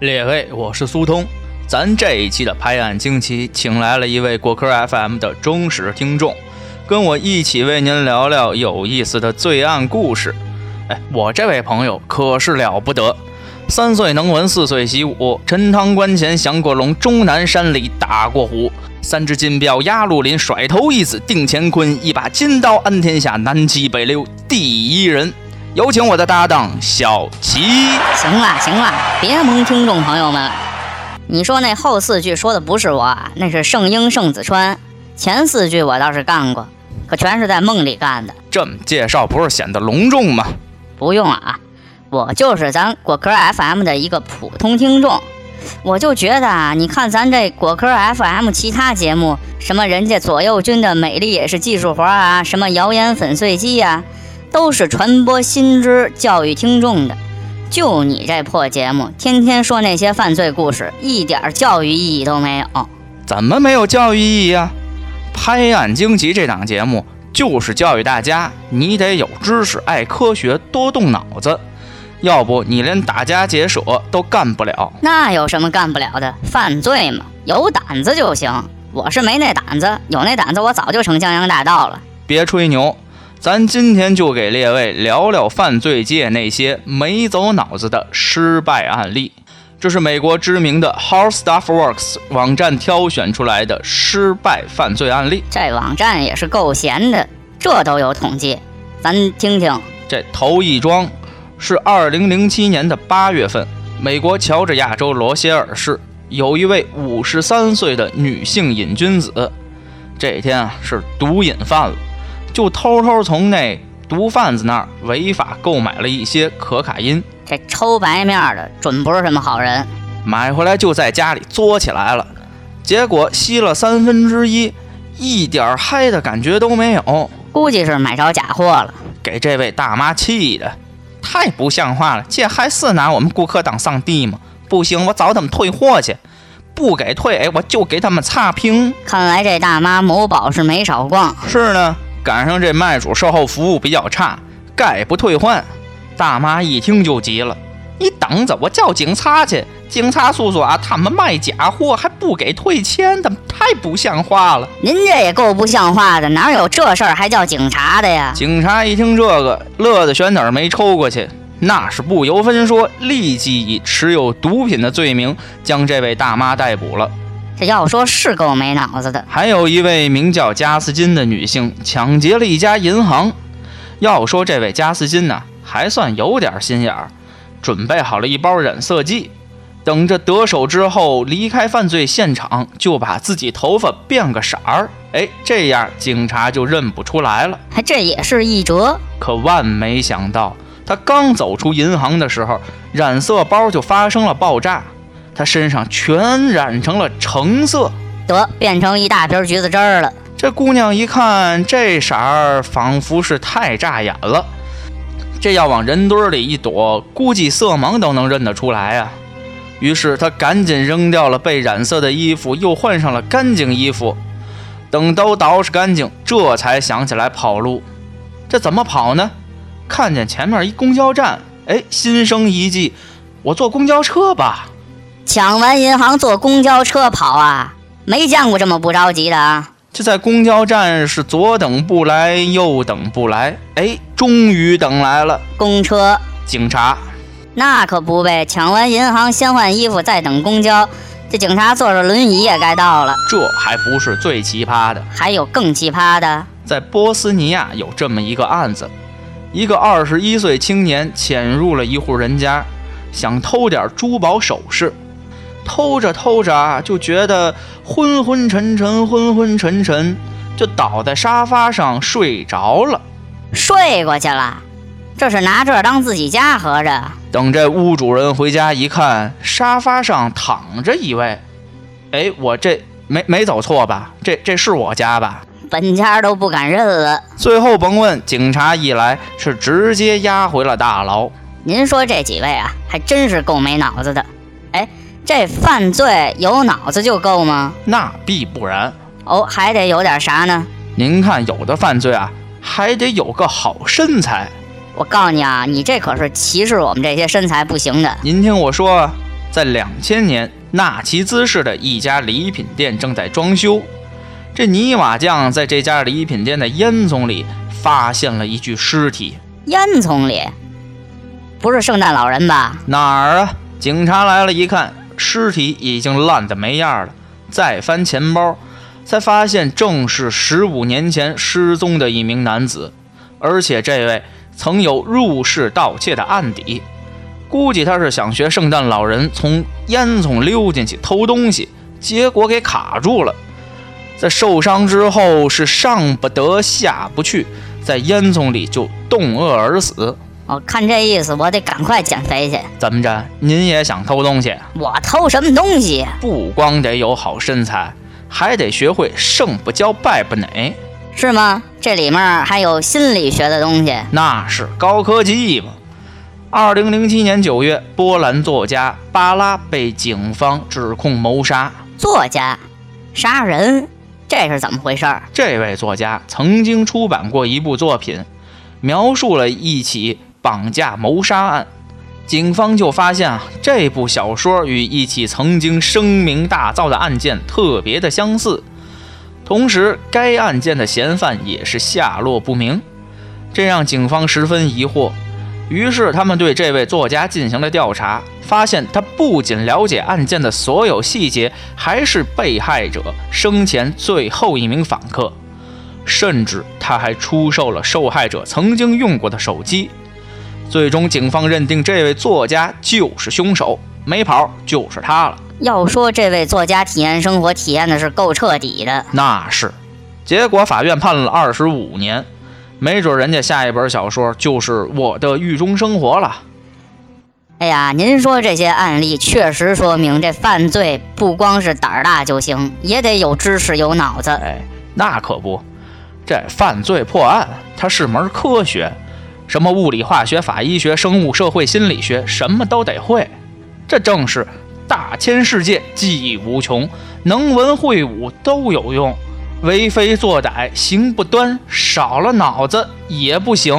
列位，我是苏通。咱这一期的拍案惊奇，请来了一位果壳 FM 的忠实听众，跟我一起为您聊聊有意思的罪案故事。哎，我这位朋友可是了不得，三岁能文，四岁习武，陈塘关前降过龙，终南山里打过虎，三只金镖压路林，甩头一子定乾坤，一把金刀安天下，南七北六第一人。有请我的搭档小齐。行了行了，别蒙听众朋友们。你说那后四句说的不是我，那是圣婴圣子川。前四句我倒是干过，可全是在梦里干的。这么介绍不是显得隆重吗？不用啊，我就是咱果壳 FM 的一个普通听众。我就觉得啊，你看咱这果壳 FM 其他节目，什么人家左右军的美丽也是技术活啊，什么谣言粉碎机呀。都是传播新知、教育听众的，就你这破节目，天天说那些犯罪故事，一点教育意义都没有。怎么没有教育意义啊？拍案惊奇这档节目就是教育大家，你得有知识、爱科学、多动脑子，要不你连打家劫舍都干不了。那有什么干不了的？犯罪嘛，有胆子就行。我是没那胆子，有那胆子我早就成江洋大盗了。别吹牛。咱今天就给列位聊聊犯罪界那些没走脑子的失败案例。这是美国知名的 How Stuff Works 网站挑选出来的失败犯罪案例。这网站也是够闲的，这都有统计，咱听听。这头一桩是2007年的8月份，美国乔治亚州罗歇尔市有一位53岁的女性瘾君子，这天啊是毒瘾犯了。就偷偷从那毒贩子那儿违法购买了一些可卡因，这抽白面的准不是什么好人。买回来就在家里作起来了，结果吸了三分之一，一点嗨的感觉都没有。估计是买着假货了，给这位大妈气的，太不像话了！这还是拿我们顾客当上帝吗？不行，我找他们退货去，不给退，哎，我就给他们差评。看来这大妈某宝是没少逛。是呢。赶上这卖主售后服务比较差，概不退换。大妈一听就急了：“你等着，我叫警察去！警察叔叔啊，他们卖假货还不给退钱的，太不像话了。”您这也够不像话的，哪有这事儿还叫警察的呀？警察一听这个，乐得悬哪没抽过去，那是不由分说，立即以持有毒品的罪名将这位大妈逮捕了。这要说是够没脑子的。还有一位名叫加斯金的女性抢劫了一家银行。要说这位加斯金呢，还算有点心眼儿，准备好了一包染色剂，等着得手之后离开犯罪现场，就把自己头发变个色儿。哎，这样警察就认不出来了。还这也是一折。可万没想到，他刚走出银行的时候，染色包就发生了爆炸。他身上全染成了橙色，得变成一大瓶橘子汁儿了。这姑娘一看这色儿，仿佛是太扎眼了。这要往人堆里一躲，估计色盲都能认得出来啊。于是她赶紧扔掉了被染色的衣服，又换上了干净衣服。等都捯饬干净，这才想起来跑路。这怎么跑呢？看见前面一公交站，哎，心生一计，我坐公交车吧。抢完银行坐公交车跑啊？没见过这么不着急的啊！这在公交站是左等不来，右等不来，哎，终于等来了公车。警察？那可不呗！抢完银行先换衣服，再等公交。这警察坐着轮椅也该到了。这还不是最奇葩的，还有更奇葩的。在波斯尼亚有这么一个案子：一个二十一岁青年潜入了一户人家，想偷点珠宝首饰。偷着偷着啊，就觉得昏昏沉沉，昏昏沉沉，就倒在沙发上睡着了，睡过去了。这是拿这儿当自己家合着？等这屋主人回家一看，沙发上躺着一位，哎，我这没没走错吧？这这是我家吧？本家都不敢认了。最后甭问，警察一来是直接押回了大牢。您说这几位啊，还真是够没脑子的。哎。这犯罪有脑子就够吗？那必不然哦，还得有点啥呢？您看，有的犯罪啊，还得有个好身材。我告诉你啊，你这可是歧视我们这些身材不行的。您听我说，在两千年，纳奇兹市的一家礼品店正在装修。这泥瓦匠在这家礼品店的烟囱里发现了一具尸体。烟囱里？不是圣诞老人吧？哪儿啊？警察来了，一看，尸体已经烂得没样了。再翻钱包，才发现正是十五年前失踪的一名男子，而且这位曾有入室盗窃的案底。估计他是想学圣诞老人从烟囱溜进去偷东西，结果给卡住了。在受伤之后是上不得下不去，在烟囱里就冻饿而死。哦，看这意思，我得赶快减肥去。怎么着？您也想偷东西？我偷什么东西？不光得有好身材，还得学会胜不骄败不馁，是吗？这里面还有心理学的东西？那是高科技嘛。二零零七年九月，波兰作家巴拉被警方指控谋杀。作家杀人，这是怎么回事？这位作家曾经出版过一部作品，描述了一起绑架谋杀案。警方就发现啊，这部小说与一起曾经声名大噪的案件特别的相似，同时该案件的嫌犯也是下落不明，这让警方十分疑惑。于是，他们对这位作家进行了调查，发现他不仅了解案件的所有细节，还是被害者生前最后一名访客，甚至他还出售了受害者曾经用过的手机。最终，警方认定这位作家就是凶手，没跑就是他了。要说这位作家体验生活体验的是够彻底的，那是。结果，法院判了二十五年。没准人家下一本小说就是我的狱中生活了。哎呀，您说这些案例确实说明这犯罪不光是胆儿大就行，也得有知识有脑子。哎，那可不，这犯罪破案它是门科学，什么物理、化学、法医学、生物、社会、心理学，什么都得会。这正是大千世界，技艺无穷，能文会武都有用。为非作歹行不端，少了脑子也不行。